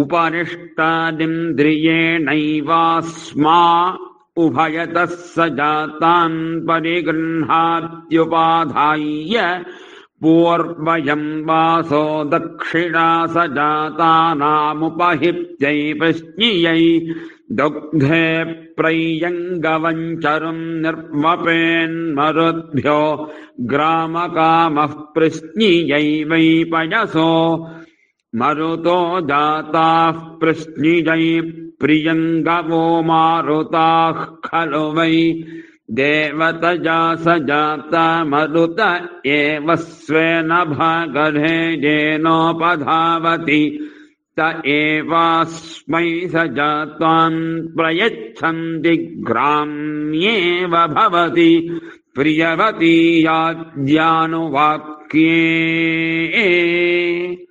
उपरिष्टादिन्द्रियेणैवास्मा उभयतः स जातान् परिगृह्णात्युपाधाय्य पूर्वयम् वासो दक्षिणा स जातानामुपहित्यै प्रश्नियै दुग्धे प्रय्यङ्गवञ्चरुम् निर्वपेन्मरुद्भ्यो ग्रामकामः प्रश्नियै वै पयसो मरुतो जाताः प्रश्निजै प्रियङ्गवो मारुताः खलु वै। देवतजा स जाता मरुत एव स्वेन भागधेजेनोपधावति त एवास्मै स जातान् प्रयच्छन्ति ग्राम्येव भवति। प्रियवती याज्ञानुवाक्ये